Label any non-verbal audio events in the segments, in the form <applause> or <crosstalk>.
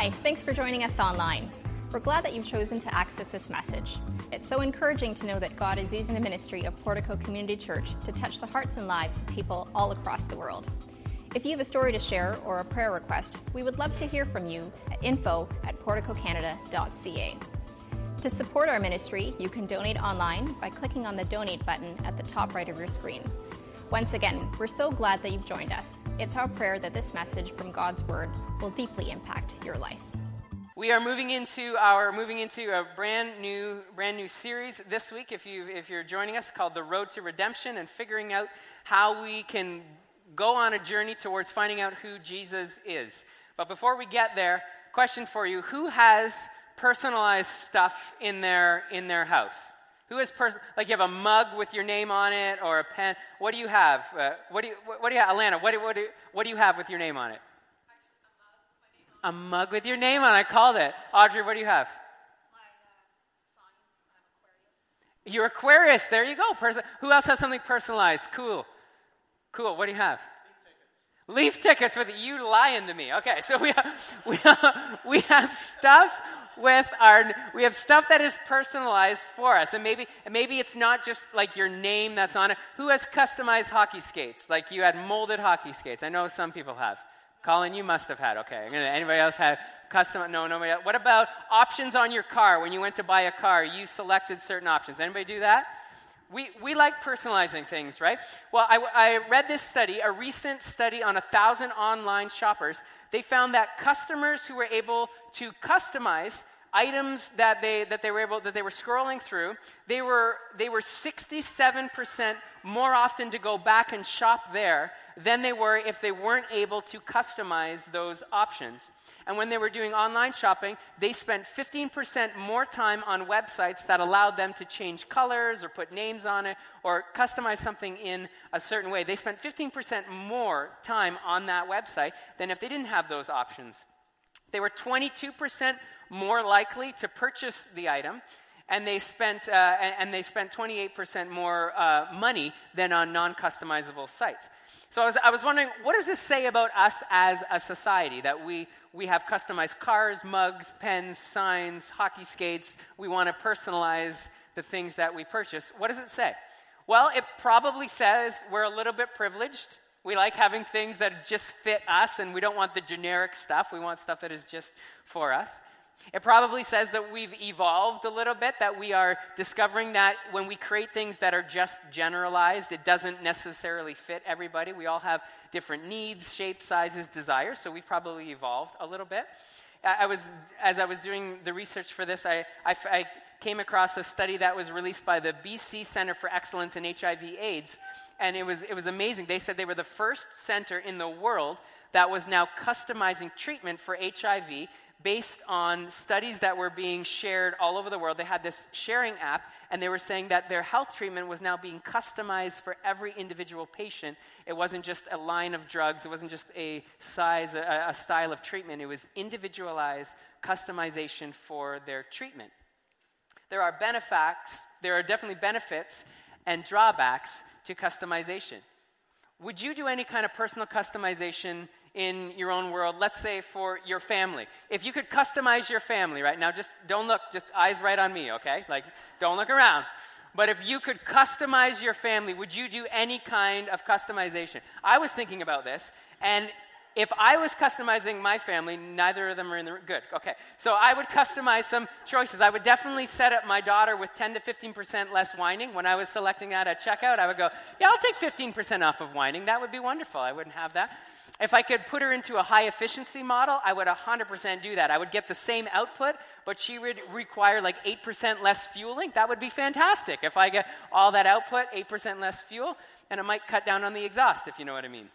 Hi, thanks for joining us online. We're glad that you've chosen to access this message. It's so encouraging to know that God is using the ministry of Portico Community Church to touch the hearts and lives of people all across the world. If you have a story to share or a prayer request, we would love to hear from you at info at porticocanada.ca. To support our ministry, you can donate online by clicking on the donate button at the top right of your screen. Once again, we're so glad that you've joined us. It's our prayer that this message from God's Word will deeply impact your life. We are moving into our moving into a brand new brand new series this week. If you if you're joining us, called the Road to Redemption, and figuring out how we can go on a journey towards finding out who Jesus is. But before we get there, question for you: Who has personalized stuff in their in their house? Who has person like you have a mug with your name on it or a pen? What do you have? Uh, what do you what do you have, Alana? What do, what do what do you have with your name on it? A mug with your name on. I called it. Audrey, what do you have? You're Aquarius. There you go. Person- Who else has something personalized? Cool. Cool. What do you have? Leaf tickets with you lying to me. Okay, so we have, we have, we have stuff with our we have stuff that is personalized for us. And maybe maybe it's not just like your name that's on it. Who has customized hockey skates? Like you had molded hockey skates. I know some people have. Colin you must have had. Okay anybody else have custom no nobody else. what about options on your car? When you went to buy a car you selected certain options. Anybody do that we, we like personalizing things, right? Well, I, I read this study, a recent study on a thousand online shoppers. They found that customers who were able to customize items that they, that they were able that they were scrolling through they were they were 67% more often to go back and shop there than they were if they weren't able to customize those options. And when they were doing online shopping they spent 15% more time on websites that allowed them to change colors or put names on it or customize something in a certain way. They spent 15% more time on that website than if they didn't have those options. They were 22% more likely to purchase the item, and they spent, uh, and they spent 28% more uh, money than on non customizable sites. So I was, I was wondering, what does this say about us as a society? That we, we have customized cars, mugs, pens, signs, hockey skates. We want to personalize the things that we purchase. What does it say? Well, it probably says we're a little bit privileged. We like having things that just fit us, and we don't want the generic stuff. We want stuff that is just for us. It probably says that we've evolved a little bit, that we are discovering that when we create things that are just generalized, it doesn't necessarily fit everybody. We all have different needs, shapes, sizes, desires, so we've probably evolved a little bit. I was, as I was doing the research for this, I, I, I came across a study that was released by the BC Center for Excellence in HIV/AIDS, and it was, it was amazing. They said they were the first center in the world that was now customizing treatment for HIV based on studies that were being shared all over the world. They had this sharing app, and they were saying that their health treatment was now being customized for every individual patient. It wasn't just a line of drugs, it wasn't just a size, a, a style of treatment. It was individualized customization for their treatment. There are benefits, there are definitely benefits and drawbacks to customization. Would you do any kind of personal customization in your own world, let's say for your family. If you could customize your family right now, just don't look, just eyes right on me, okay? Like, don't look around. But if you could customize your family, would you do any kind of customization? I was thinking about this, and if I was customizing my family, neither of them are in the good. Okay, so I would customize some choices. I would definitely set up my daughter with 10 to 15% less whining. When I was selecting that at checkout, I would go, yeah, I'll take 15% off of whining. That would be wonderful. I wouldn't have that. If I could put her into a high efficiency model, I would 100% do that. I would get the same output, but she would require like 8% less fueling. That would be fantastic. If I get all that output, 8% less fuel, and it might cut down on the exhaust, if you know what I mean.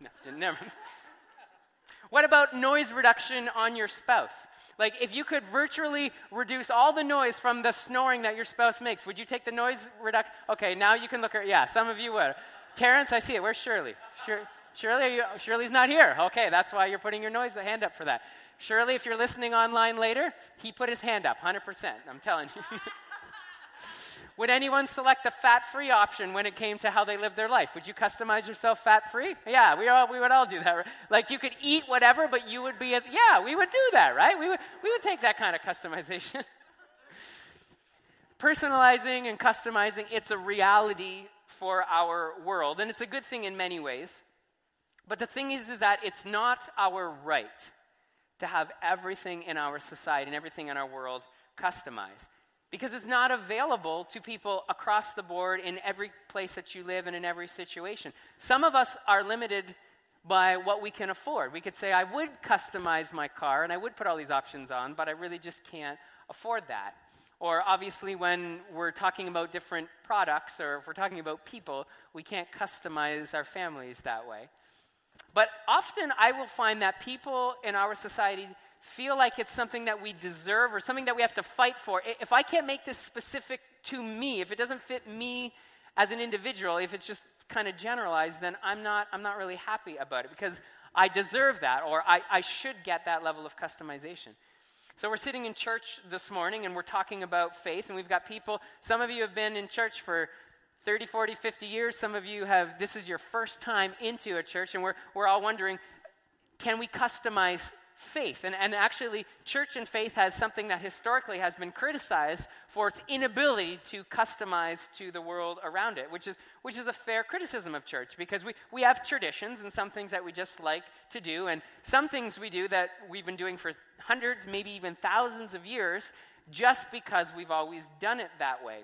No, never. what about noise reduction on your spouse? Like, if you could virtually reduce all the noise from the snoring that your spouse makes, would you take the noise reduction? Okay, now you can look at, yeah, some of you would. Terrence, I see it. Where's Shirley? Shirley. Shirley, Shirley's not here. Okay, that's why you're putting your noise hand up for that. Shirley, if you're listening online later, he put his hand up, 100%. I'm telling you. <laughs> Would anyone select the fat free option when it came to how they lived their life? Would you customize yourself fat free? Yeah, we, all, we would all do that. Like you could eat whatever, but you would be, a, yeah, we would do that, right? We would, we would take that kind of customization. <laughs> Personalizing and customizing, it's a reality for our world, and it's a good thing in many ways. But the thing is, is that it's not our right to have everything in our society and everything in our world customized because it's not available to people across the board in every place that you live and in every situation. Some of us are limited by what we can afford. We could say, I would customize my car and I would put all these options on, but I really just can't afford that. Or obviously, when we're talking about different products or if we're talking about people, we can't customize our families that way. But often I will find that people in our society feel like it's something that we deserve or something that we have to fight for. If I can't make this specific to me, if it doesn't fit me as an individual, if it's just kind of generalized, then I'm not, I'm not really happy about it because I deserve that or I, I should get that level of customization. So we're sitting in church this morning and we're talking about faith, and we've got people, some of you have been in church for 30, 40, 50 years. Some of you have, this is your first time into a church, and we're, we're all wondering can we customize faith. And, and actually, church and faith has something that historically has been criticized for its inability to customize to the world around it, which is, which is a fair criticism of church because we, we have traditions and some things that we just like to do, and some things we do that we've been doing for hundreds, maybe even thousands of years, just because we've always done it that way.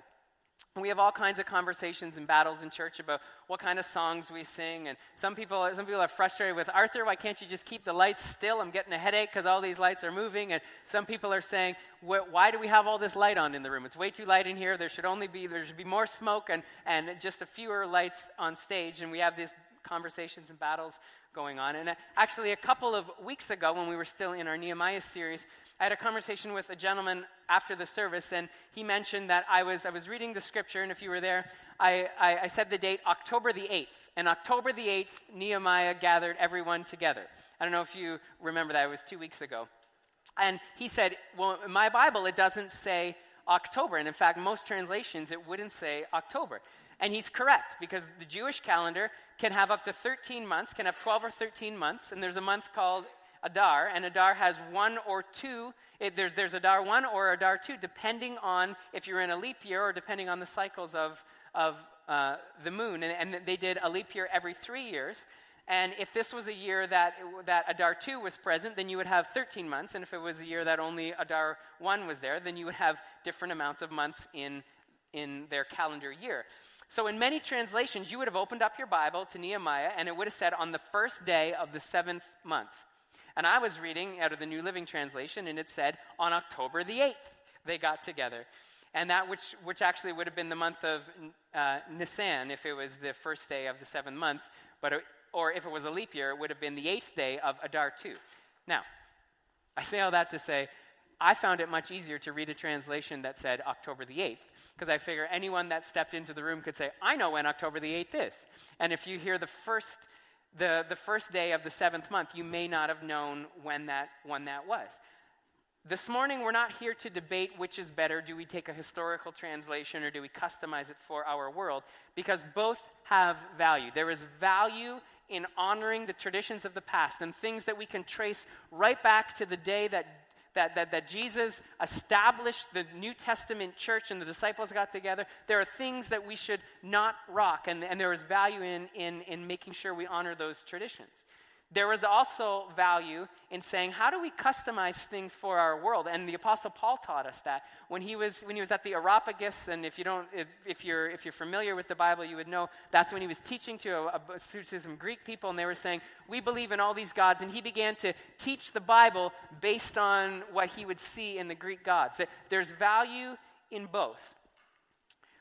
We have all kinds of conversations and battles in church about what kind of songs we sing. And some people, some people are frustrated with Arthur, why can't you just keep the lights still? I'm getting a headache because all these lights are moving. And some people are saying, why do we have all this light on in the room? It's way too light in here. There should only be, there should be more smoke and, and just a fewer lights on stage. And we have these conversations and battles going on. And uh, actually, a couple of weeks ago, when we were still in our Nehemiah series, I had a conversation with a gentleman after the service, and he mentioned that I was, I was reading the scripture, and if you were there, I, I, I said the date October the 8th. And October the 8th, Nehemiah gathered everyone together. I don't know if you remember that, it was two weeks ago. And he said, Well, in my Bible, it doesn't say October. And in fact, most translations, it wouldn't say October. And he's correct because the Jewish calendar can have up to 13 months, can have 12 or 13 months, and there's a month called Adar, and Adar has one or two. It, there's, there's Adar 1 or Adar 2, depending on if you're in a leap year or depending on the cycles of, of uh, the moon. And, and, they did a leap year every three years. And if this was a year that, that Adar 2 was present, then you would have 13 months. And if it was a year that only Adar 1 was there, then you would have different amounts of months in, in their calendar year. So, in many translations, you would have opened up your Bible to Nehemiah, and it would have said on the first day of the seventh month. And I was reading out of the New Living Translation, and it said on October the 8th, they got together. And that which, which actually would have been the month of uh, Nisan if it was the first day of the seventh month, but it, or if it was a leap year, it would have been the eighth day of Adar 2. Now, I say all that to say, I found it much easier to read a translation that said October the 8th, because I figure anyone that stepped into the room could say, I know when October the 8th is. And if you hear the first, the, the first day of the seventh month, you may not have known when that, when that was. This morning, we're not here to debate which is better. Do we take a historical translation or do we customize it for our world? Because both have value. There is value in honoring the traditions of the past and things that we can trace right back to the day that that, that, that Jesus established the New Testament church and the disciples got together, there are things that we should not rock, and, and there is value in, in, in making sure we honor those traditions. There is also value in saying, how do we customize things for our world? And the Apostle Paul taught us that when he was, when he was at the Areopagus, and if, you don't, if, if, you're, if you're familiar with the Bible, you would know that's when he was teaching to, a, a, to some Greek people, and they were saying, We believe in all these gods. And he began to teach the Bible based on what he would see in the Greek gods. There's value in both.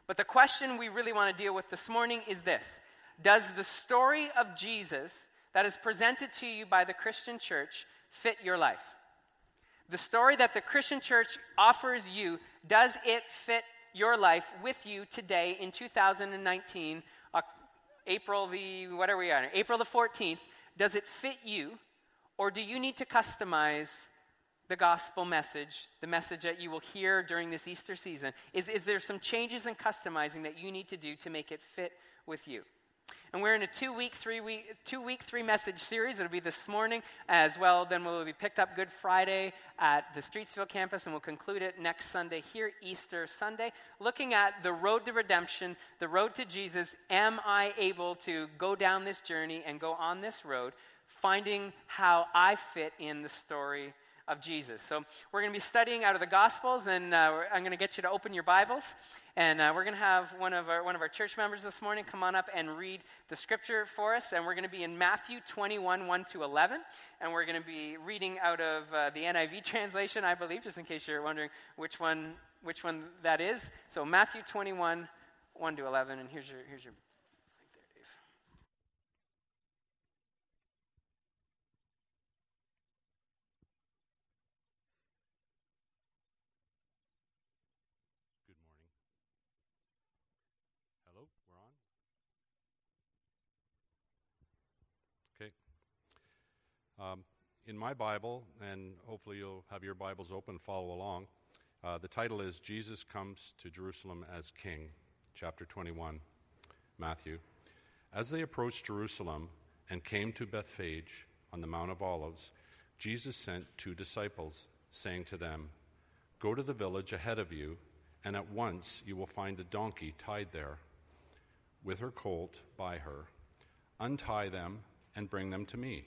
But the question we really want to deal with this morning is this Does the story of Jesus that is presented to you by the Christian church fit your life? The story that the Christian church offers you, does it fit your life with you today in 2019, uh, April the, what are we on? April the 14th, does it fit you? Or do you need to customize the gospel message, the message that you will hear during this Easter season, is, is there some changes in customizing that you need to do to make it fit with you? And we're in a two week, three week, two week, three message series. It'll be this morning as well. Then we'll be picked up Good Friday at the Streetsville campus, and we'll conclude it next Sunday here, Easter Sunday, looking at the road to redemption, the road to Jesus. Am I able to go down this journey and go on this road, finding how I fit in the story of Jesus. So we're going to be studying out of the Gospels, and uh, I'm going to get you to open your Bibles. And uh, we're going to have one of, our, one of our church members this morning come on up and read the scripture for us. And we're going to be in Matthew 21, 1 to 11. And we're going to be reading out of uh, the NIV <laughs> translation, I believe, just in case you're wondering which one, which one that is. So Matthew 21, 1 to 11. And here's your, here's your Um, in my Bible, and hopefully you'll have your Bibles open, follow along. Uh, the title is Jesus Comes to Jerusalem as King, chapter 21, Matthew. As they approached Jerusalem and came to Bethphage on the Mount of Olives, Jesus sent two disciples, saying to them, Go to the village ahead of you, and at once you will find a donkey tied there, with her colt by her. Untie them and bring them to me.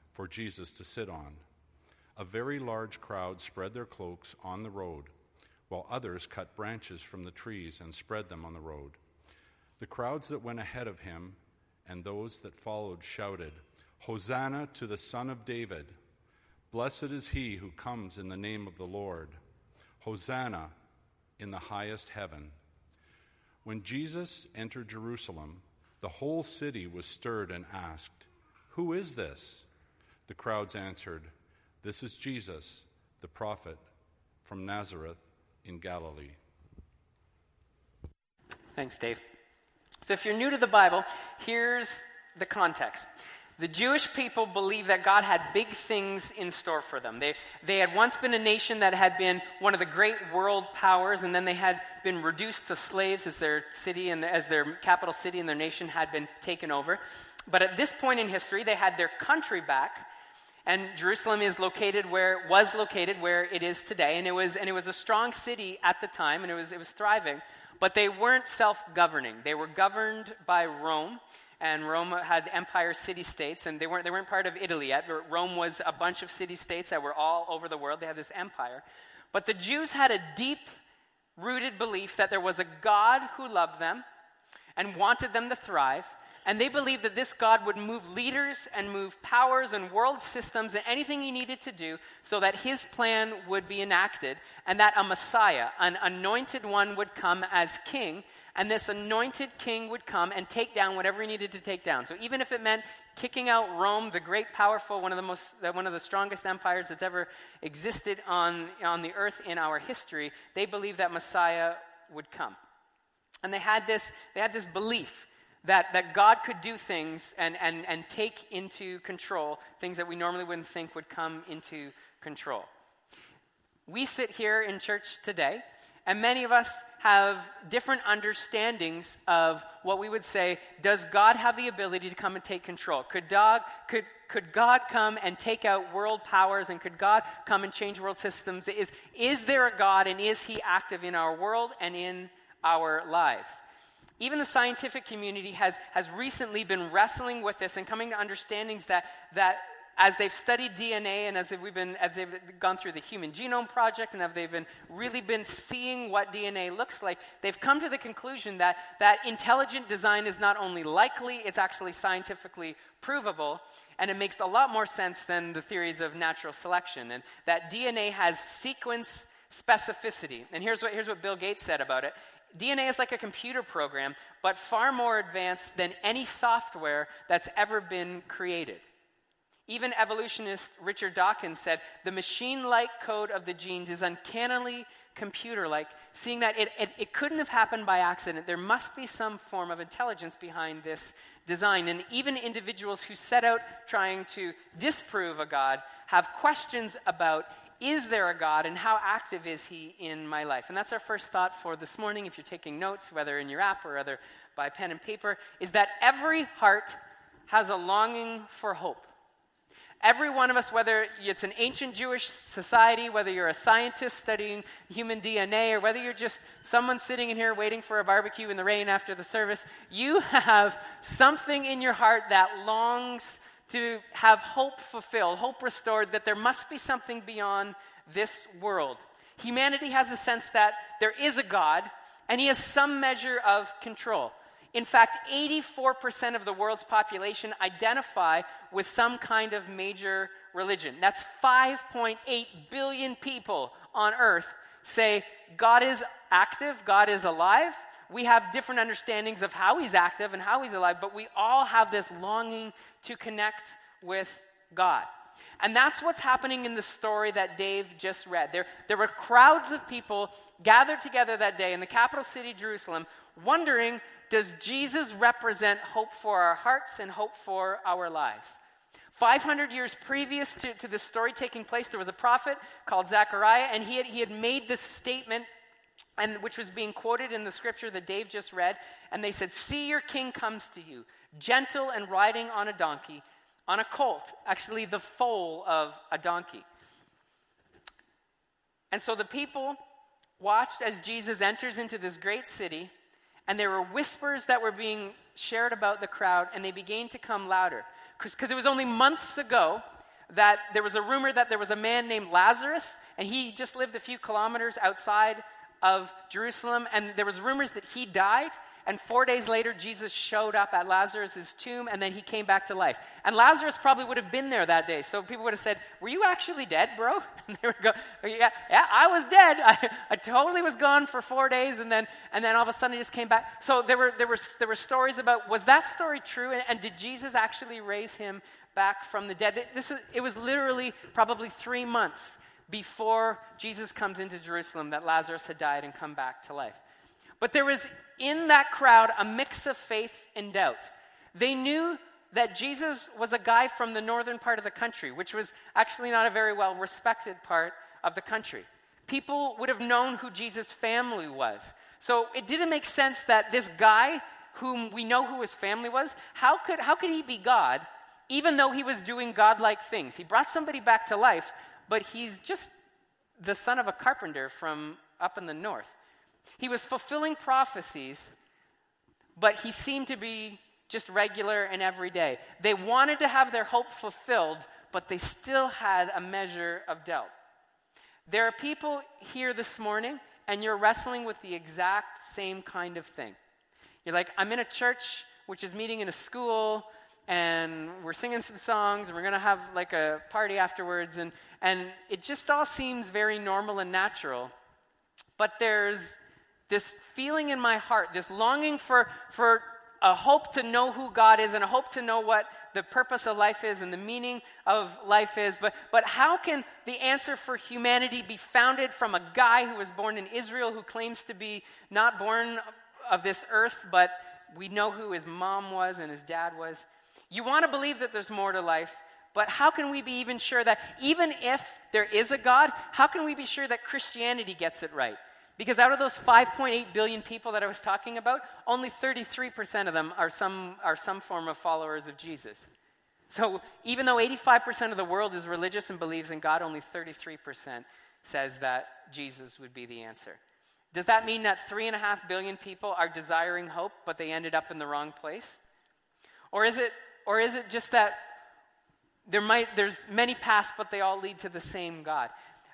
for Jesus to sit on. A very large crowd spread their cloaks on the road, while others cut branches from the trees and spread them on the road. The crowds that went ahead of him and those that followed shouted, Hosanna to the Son of David! Blessed is he who comes in the name of the Lord! Hosanna in the highest heaven! When Jesus entered Jerusalem, the whole city was stirred and asked, Who is this? The crowds answered, This is Jesus, the prophet from Nazareth in Galilee. Thanks, Dave. So, if you're new to the Bible, here's the context. The Jewish people believed that God had big things in store for them. They, they had once been a nation that had been one of the great world powers, and then they had been reduced to slaves as their city and as their capital city and their nation had been taken over. But at this point in history, they had their country back, and Jerusalem is located where was located where it is today, and it was and it was a strong city at the time, and it was it was thriving. But they weren't self-governing; they were governed by Rome, and Rome had empire city-states, and they weren't they weren't part of Italy yet. Rome was a bunch of city-states that were all over the world. They had this empire, but the Jews had a deep-rooted belief that there was a God who loved them and wanted them to thrive and they believed that this God would move leaders and move powers and world systems and anything he needed to do so that his plan would be enacted and that a Messiah, an anointed one, would come as king. And this anointed king would come and take down whatever he needed to take down. So even if it meant kicking out Rome, the great, powerful, one of the most, one of the strongest empires that's ever existed on, on the earth in our history, they believed that Messiah would come. And they had this, they had this belief that, that God could do things and, and, and take into control things that we normally wouldn't think would come into control. We sit here in church today, and many of us have different understandings of what we would say does God have the ability to come and take control? Could, God, could, could God come and take out world powers, and could God come and change world systems? Is, is there a God, and is He active in our world and in our lives? Even the scientific community has, has recently been wrestling with this and coming to understandings that, that as they've studied DNA and as they've, been, as they've gone through the Human Genome Project and as they've been really been seeing what DNA looks like, they've come to the conclusion that, that intelligent design is not only likely, it's actually scientifically provable, and it makes a lot more sense than the theories of natural selection, and that DNA has sequence specificity. And here's what, here's what Bill Gates said about it DNA is like a computer program, but far more advanced than any software that's ever been created. Even evolutionist Richard Dawkins said the machine like code of the genes is uncannily computer like, seeing that it, it, it, couldn't have happened by accident. There must be some form of intelligence behind this design. And even individuals who set out trying to disprove a God have questions about is there a God and how active is he in my life? And that's our first thought for this morning, if you're taking notes, whether in your app or other by pen and paper, is that every heart has a longing for hope. Every one of us, whether it's an ancient Jewish society, whether you're a scientist studying human DNA, or whether you're just someone sitting in here waiting for a barbecue in the rain after the service, you have something in your heart that longs to have hope fulfilled, hope restored, that there must be something beyond this world. Humanity has a sense that there is a God, and He has some measure of control. In fact, 84% of the world's population identify with some kind of major religion. That's 5.8 billion people on earth say God is active, God is alive. We have different understandings of how he's active and how he's alive, but we all have this longing to connect with God. And that's what's happening in the story that Dave just read. There, there were crowds of people gathered together that day in the capital city, Jerusalem, wondering does Jesus represent hope for our hearts and hope for our lives? 500 years previous to, to this story taking place, there was a prophet called Zechariah, and he had, he had made this statement, and, which was being quoted in the scripture that Dave just read. And they said, See, your king comes to you, gentle and riding on a donkey, on a colt, actually, the foal of a donkey. And so the people watched as Jesus enters into this great city and there were whispers that were being shared about the crowd, and they began to come louder. Because it was only months ago that there was a rumor that there was a man named Lazarus, and he just lived a few kilometers outside of Jerusalem, and there was rumors that he died, and four days later, Jesus showed up at Lazarus' tomb, and then he came back to life. And Lazarus probably would have been there that day. So people would have said, Were you actually dead, bro? <laughs> And they would go, Yeah, yeah I was dead. <laughs> I, I totally was gone for four days, and then, and then all of a sudden he just came back. So there were, there were, there were stories about was that story true? And, and did Jesus actually raise him back from the dead? This was, it was literally probably three months before Jesus comes into Jerusalem that Lazarus had died and come back to life. But there was in that crowd a mix of faith and doubt. They knew that Jesus was a guy from the northern part of the country, which was actually not a very well respected part of the country. People would have known who Jesus' family was. So it didn't make sense that this guy, whom we know who his family was, how could, how could he be God, even though he was doing godlike things? He brought somebody back to life, but he's just the son of a carpenter from up in the north. He was fulfilling prophecies, but he seemed to be just regular and everyday. They wanted to have their hope fulfilled, but they still had a measure of doubt. There are people here this morning, and you're wrestling with the exact same kind of thing. You're like, I'm in a church which is meeting in a school, and we're singing some songs, and we're going to have like a party afterwards, and, and it just all seems very normal and natural. But there's this feeling in my heart, this longing for, for a hope to know who God is and a hope to know what the purpose of life is and the meaning of life is. But, but how can the answer for humanity be founded from a guy who was born in Israel who claims to be not born of this earth, but we know who his mom was and his dad was? You want to believe that there's more to life, but how can we be even sure that even if there is a God, how can we be sure that Christianity gets it right? Because out of those 5.8 billion people that I was talking about, only 33% of them are some, are some form of followers of Jesus. So even though 85% of the world is religious and believes in God, only 33% says that Jesus would be the answer. Does that mean that 3.5 billion people are desiring hope, but they ended up in the wrong place? Or is it, or is it just that there might, there's many paths, but they all lead to the same God?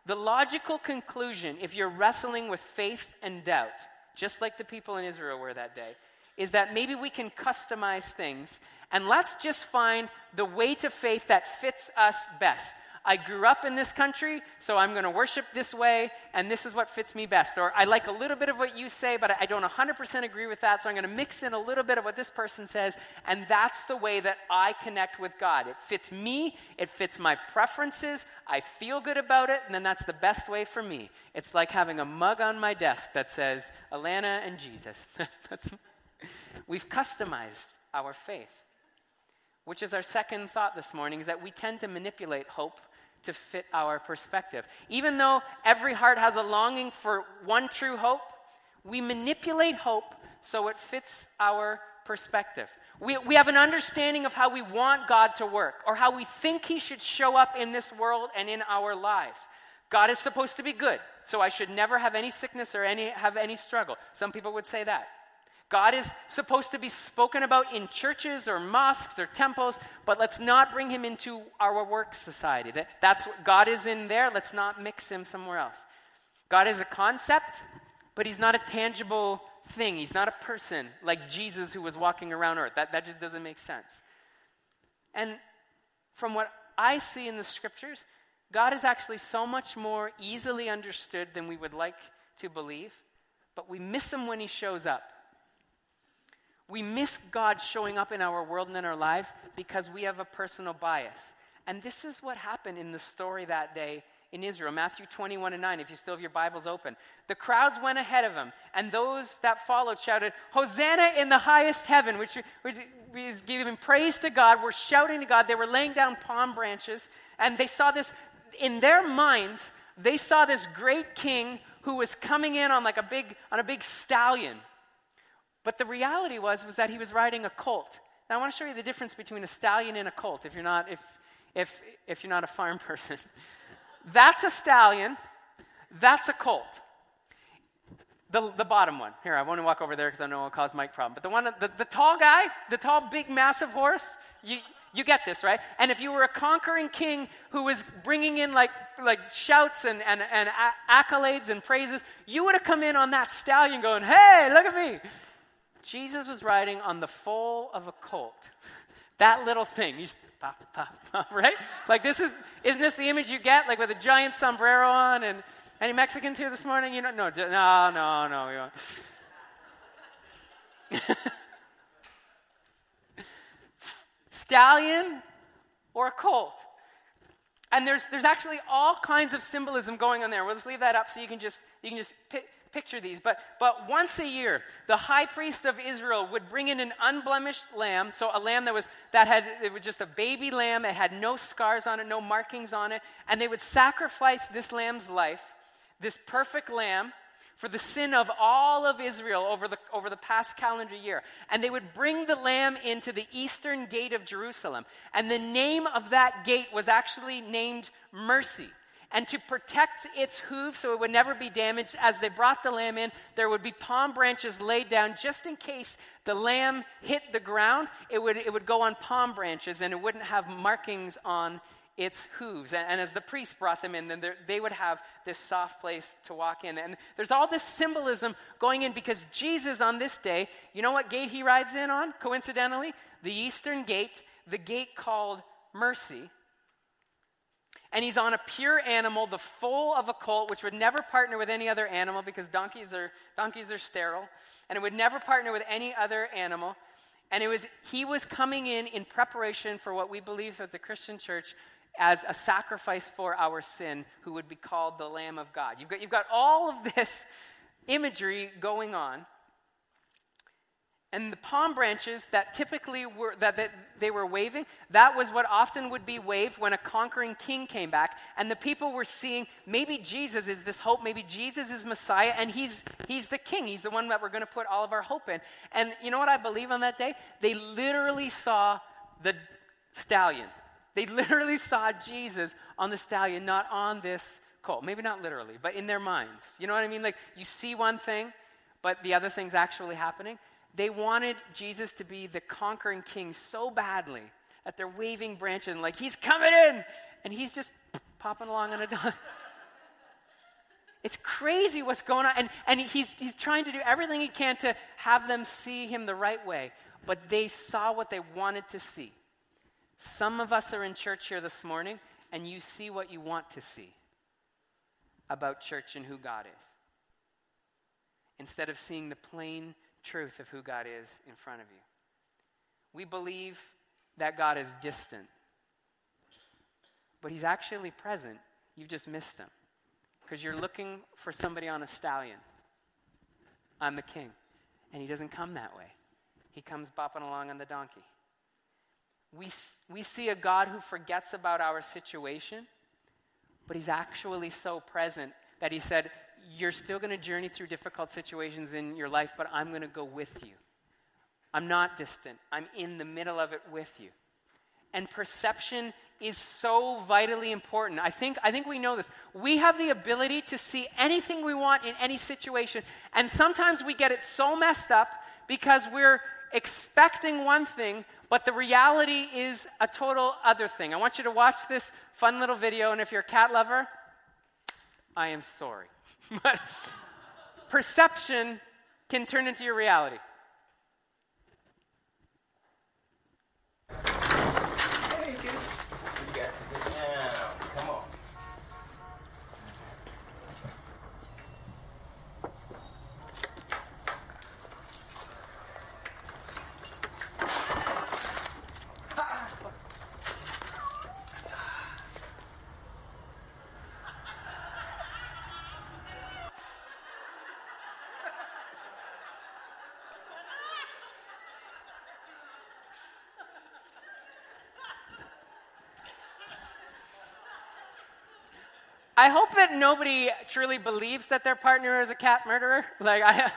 The logical conclusion, if you're wrestling with faith and doubt, just like the people in Israel were that day, is that maybe we can customize things and let's just find the way to faith that fits us best. I grew up in this country, so I'm going to worship this way, and this is what fits me best. Or I like a little bit of what you say, but I don't 100% agree with that, so I'm going to mix in a little bit of what this person says, and that's the way that I connect with God. It fits me, it fits my preferences, I feel good about it, and then that's the best way for me. It's like having a mug on my desk that says, Alana and Jesus. <laughs> We've customized our faith which is our second thought this morning, is that we tend to manipulate hope to fit our perspective. Even though every heart has a longing for one true hope, we manipulate hope so it fits our perspective. We, we have an understanding of how we want God to work or how we think He should show up in this world and in our lives. God is supposed to be good, so I should never have any sickness or any, have any struggle. Some people would say that. God is supposed to be spoken about in churches or mosques or temples, but let's not bring him into our work society. That, that's what God is in there. Let's not mix him somewhere else. God is a concept, but he's not a tangible thing. He's not a person like Jesus who was walking around earth. That, that just doesn't make sense. And from what I see in the scriptures, God is actually so much more easily understood than we would like to believe, but we miss him when he shows up. We miss God showing up in our world and in our lives because we have a personal bias. And this is what happened in the story that day in Israel, Matthew 21 and 9, if you still have your Bibles open. The crowds went ahead of him, and those that followed shouted, Hosanna in the highest heaven, which, which is giving praise to God. We're shouting to God. They were laying down palm branches, and they saw this in their minds. They saw this great king who was coming in on like a big on a big stallion but the reality was, was that he was riding a colt. Now I want to show you the difference between a stallion and a colt if you're not, if, if, if you're not a farm <laughs> person. That's a stallion. That's a colt. The, the bottom one. Here, I want to walk over there because I know it'll cause Mike problem. But the one, the, the tall guy, the tall, big, massive horse, you, you get this, right? And if you were a conquering king who was bringing in like, like shouts and, and, and accolades and praises, you would have come in on that stallion going, hey, look at me. Jesus was riding on the foal of a colt. <laughs> That little thing, you pop, pop, pop, <laughs> right? Like this is, isn't this the image you get, like with a giant sombrero on? And any Mexicans here this morning? You know, no, no, no, no. We won't. <laughs> Stallion or a colt? And there's, there's actually all kinds of symbolism going on there. We'll just leave that up so you can just, you can just pick, picture these, but, but once a year, the high priest of Israel would bring in an unblemished lamb, so a lamb that was, that had, it was just a baby lamb, it had no scars on it, no markings on it, and they would sacrifice this lamb's life, this perfect lamb, for the sin of all of Israel over the, over the past calendar year. And they would bring the lamb into the eastern gate of Jerusalem. And the name of that gate was actually named Mercy and to protect its hooves so it would never be damaged, as they brought the lamb in, there would be palm branches laid down just in case the lamb hit the ground. It would, it would go on palm branches and it wouldn't have markings on its hooves. And, and as the priests brought them in, then they would have this soft place to walk in. And there's all this symbolism going in because Jesus, on this day, you know what gate he rides in on, coincidentally? The eastern gate, the gate called mercy and he's on a pure animal, the foal of a colt, which would never partner with any other animal because donkeys are, donkeys are sterile, and it would never partner with any other animal. And it was, he was coming in in preparation for what we believe at the Christian church as a sacrifice for our sin, who would be called the Lamb of God. You've got, you've got all of this imagery going on. And the palm branches that typically were that, that, they were waving, that was what often would be waved when a conquering king came back. And the people were seeing maybe Jesus is this hope, maybe Jesus is Messiah, and he's he's the king. He's the one that we're going to put all of our hope in. And you know what I believe on that day? They literally saw the stallion. They <laughs> literally saw Jesus on the stallion, not on this colt. Maybe not literally, but in their minds. You know what I mean? Like you see one thing, but the other thing's actually happening. They wanted Jesus to be the conquering king so badly that they're waving branches and like, he's coming in! And he's just popping along on a donkey. <laughs> It's crazy what's going on. And, and he's, he's trying to do everything he can to have them see him the right way. But they saw what they wanted to see. Some of us are in church here this morning, and you see what you want to see about church and who God is. Instead of seeing the plain truth of who God is in front of you. We believe that God is distant, but He's actually present. You've just missed Him because you're looking for somebody on a stallion. I'm the king. And He doesn't come that way, He comes bopping along on the donkey. We, we see a God who forgets about our situation, but He's actually so present that He said, You're still going to journey through difficult situations in your life, but I'm going to go with you. I'm not distant, I'm in the middle of it with you. And perception is so vitally important. I think, I think we know this. We have the ability to see anything we want in any situation, and sometimes we get it so messed up because we're expecting one thing, but the reality is a total other thing. I want you to watch this fun little video, and if you're a cat lover, I am sorry. <laughs> but perception can turn into your reality. I hope that nobody truly believes that their partner is a cat murderer. <laughs> Like I,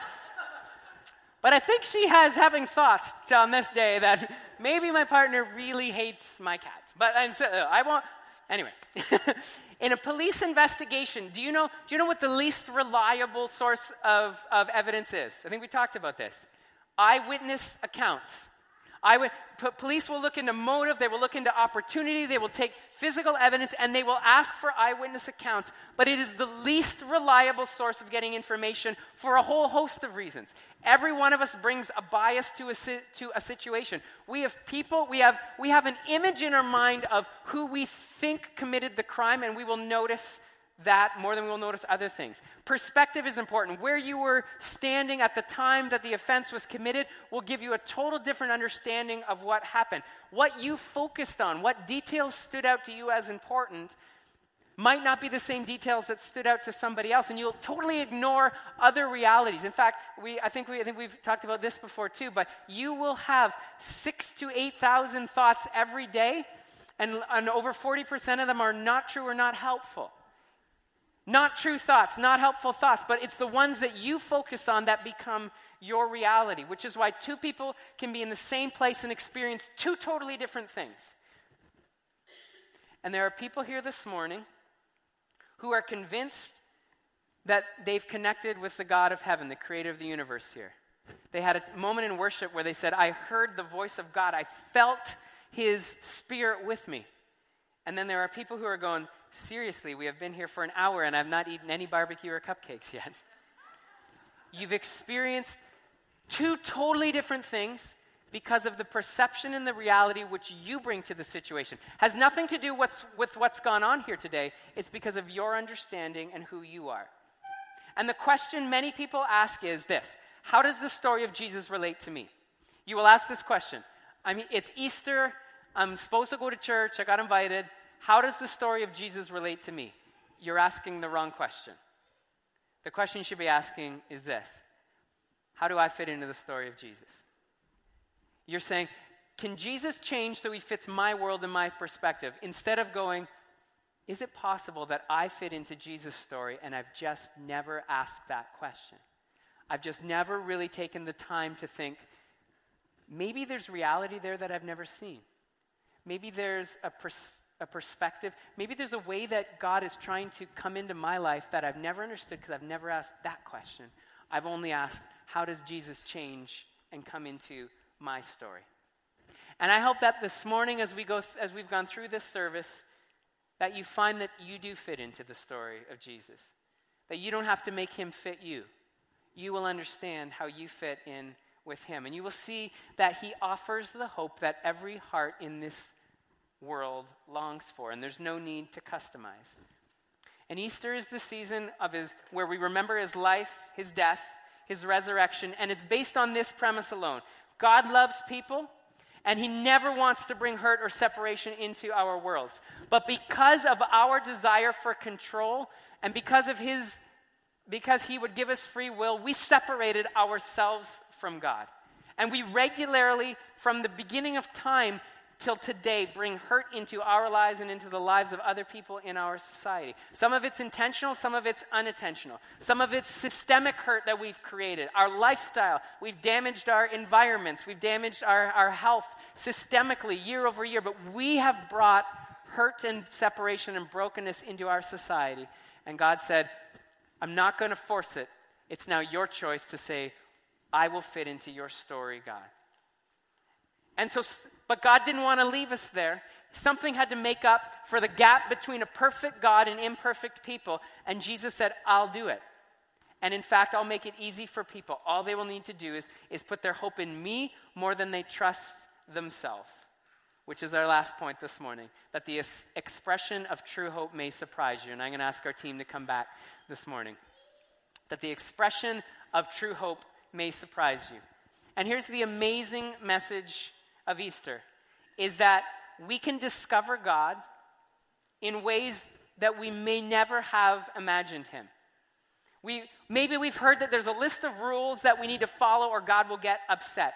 but I think she has having thoughts on this day that <laughs> maybe my partner really hates my cat. But and so, uh, I won't. Anyway, <laughs> in a police investigation, do you know? Do you know what the least reliable source of, of evidence is? I think we talked about this. Eyewitness accounts. I would, police will look into motive, they will look into opportunity, they will take physical evidence, and they will ask for eyewitness accounts. But it is the least reliable source of getting information for a whole host of reasons. Every one of us brings a bias to a, to a situation. We have people, we have, we have an image in our mind of who we think committed the crime, and we will notice that more than we will notice other things. Perspective is important. Where you were standing at the time that the offense was committed will give you a total different understanding of what happened. What you focused on, what details stood out to you as important, might not be the same details that stood out to somebody else, and you'll totally ignore other realities. In fact, we, I, think we, I think we've talked about this before too, but you will have six to 8,000 thoughts every day, and, and over 40% of them are not true or not helpful. Not true thoughts, not helpful thoughts, but it's the ones that you focus on that become your reality, which is why two people can be in the same place and experience two totally different things. And there are people here this morning who are convinced that they've connected with the God of heaven, the creator of the universe here. They had a moment in worship where they said, I heard the voice of God, I felt his spirit with me. And then there are people who are going, Seriously, we have been here for an hour and I've not eaten any barbecue or cupcakes yet. <laughs> You've experienced two totally different things because of the perception and the reality which you bring to the situation. Has nothing to do what's, with what's gone on here today. It's because of your understanding and who you are. And the question many people ask is this How does the story of Jesus relate to me? You will ask this question. I mean, it's Easter. I'm supposed to go to church. I got invited. How does the story of Jesus relate to me? You're asking the wrong question. The question you should be asking is this How do I fit into the story of Jesus? You're saying, Can Jesus change so he fits my world and my perspective? Instead of going, Is it possible that I fit into Jesus' story and I've just never asked that question? I've just never really taken the time to think, maybe there's reality there that I've never seen. Maybe there's a pers- a perspective. Maybe there's a way that God is trying to come into my life that I've never understood because I've never asked that question. I've only asked, how does Jesus change and come into my story? And I hope that this morning, as, we go th- as we've gone through this service, that you find that you do fit into the story of Jesus. that you don't have to make him fit you. You will understand how you fit in with him. And you will see that he offers the hope that every heart in this world longs for, and there's no need to customize. And Easter is the season of his where we remember his life, his death, his resurrection, and it's based on this premise alone. God loves people, and he never wants to bring hurt or separation into our worlds. But because of our desire for control and because of his because he would give us free will, we separated ourselves from God. And we regularly from the beginning of time till today bring hurt into our lives and into the lives of other people in our society. Some of it's intentional, some of it's unintentional. Some of it's systemic hurt that we've created. Our lifestyle, we've damaged our environments, we've damaged our, our health systemically year over year, but we have brought hurt and separation and brokenness into our society. And God said, I'm not going to force it. It's now your choice to say, I will fit into your story, God. And so, but God didn't want to leave us there. Something had to make up for the gap between a perfect God and imperfect people. And Jesus said, I'll do it. And in fact, I'll make it easy for people. All they will need to do is, is put their hope in me more than they trust themselves, which is our last point this morning that the es- expression of true hope may surprise you. And I'm going to ask our team to come back this morning. That the expression of true hope may surprise you. And here's the amazing message of Easter is that we can discover God in ways that we may never have imagined him. We, maybe we've heard that there's a list of rules that we need to follow or God will get upset.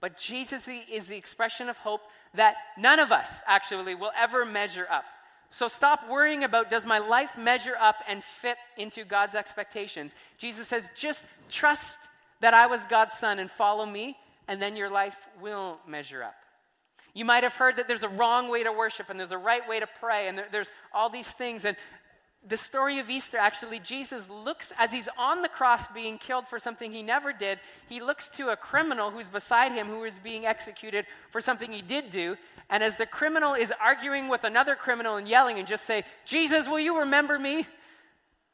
But Jesus is the expression of hope that none of us actually will ever measure up. So stop worrying about does my life measure up and fit into God's expectations. Jesus says, just trust that I was God's son and follow me, and then your life will measure up. You might have heard that there's a wrong way to worship and there's a right way to pray, and there, there's all these things. And the story of Easter actually, Jesus looks, as he's on the cross being killed for something he never did, he looks to a criminal who's beside him who is being executed for something he did do. And as the criminal is arguing with another criminal and yelling and just say, Jesus, will you remember me?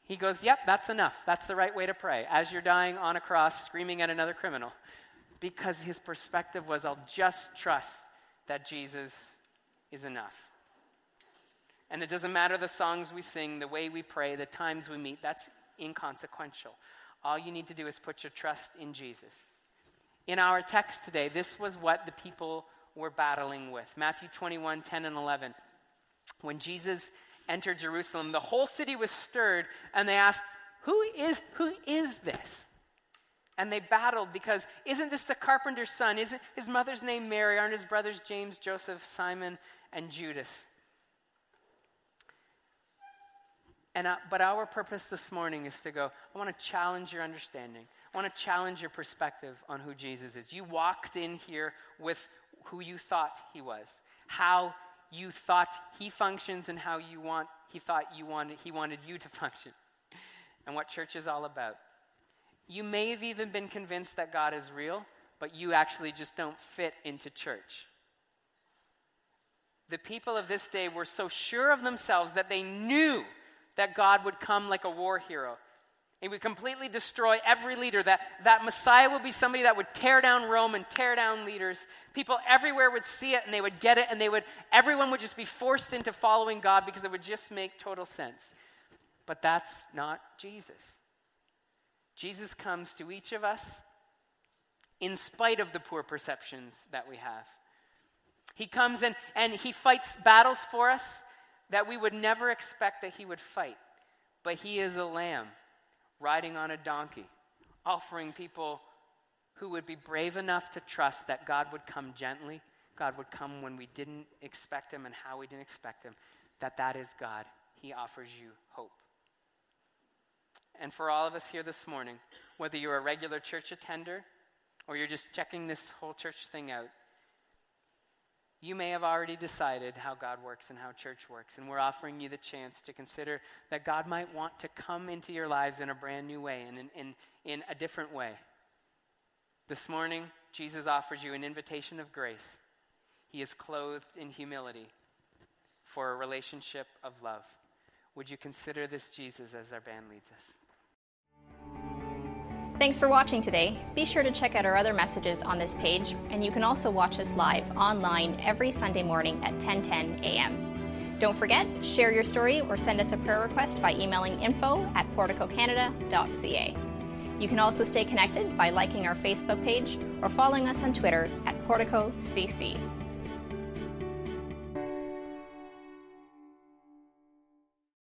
He goes, Yep, that's enough. That's the right way to pray. As you're dying on a cross, screaming at another criminal because his perspective was I'll just trust that Jesus is enough. And it doesn't matter the songs we sing, the way we pray, the times we meet, that's inconsequential. All you need to do is put your trust in Jesus. In our text today, this was what the people were battling with. Matthew 21 10 and 11. When Jesus entered Jerusalem, the whole city was stirred, and they asked, Who is, who is this? And they battled because isn't this the carpenter's son? Isn't his mother's name Mary? Aren't his brothers James, Joseph, Simon, and Judas? And, uh, but our purpose this morning is to go, I want to challenge your understanding. I want to challenge your perspective on who Jesus is. You walked in here with who you thought he was, how you thought he functions, and how you want, he thought you wanted, he wanted you to <laughs> function, and what church is all about. You may have even been convinced that God is real, but you actually just don't fit into church. The people of this day were so sure of themselves that they knew that God would come like a war hero. He would completely destroy every leader, that, that Messiah would be somebody that would tear down Rome and tear down leaders. People everywhere would see it and they would get it, and they would, everyone would just be forced into following God because it would just make total sense. But that's not Jesus. Jesus comes to each of us in spite of the poor perceptions that we have. He comes and, and he fights battles for us that we would never expect that he would fight. But he is a lamb riding on a donkey, offering people who would be brave enough to trust that God would come gently, God would come when we didn't expect him and how we didn't expect him, that that is God. He offers you hope. And for all of us here this morning, whether you're a regular church attender or you're just checking this whole church thing out, you may have already decided how God works and how church works. And we're offering you the chance to consider that God might want to come into your lives in a brand new way and in, in, in a different way. This morning, Jesus offers you an invitation of grace. He is clothed in humility for a relationship of love. Would you consider this Jesus as our band leads us? Thanks for watching today. Be sure to check out our other messages on this page, and you can also watch us live online every Sunday morning at 10:10 a.m. Don't forget, share your story or send us a prayer request by emailing info at porticocanada.ca. You can also stay connected by liking our Facebook page or following us on Twitter at PorticoCC.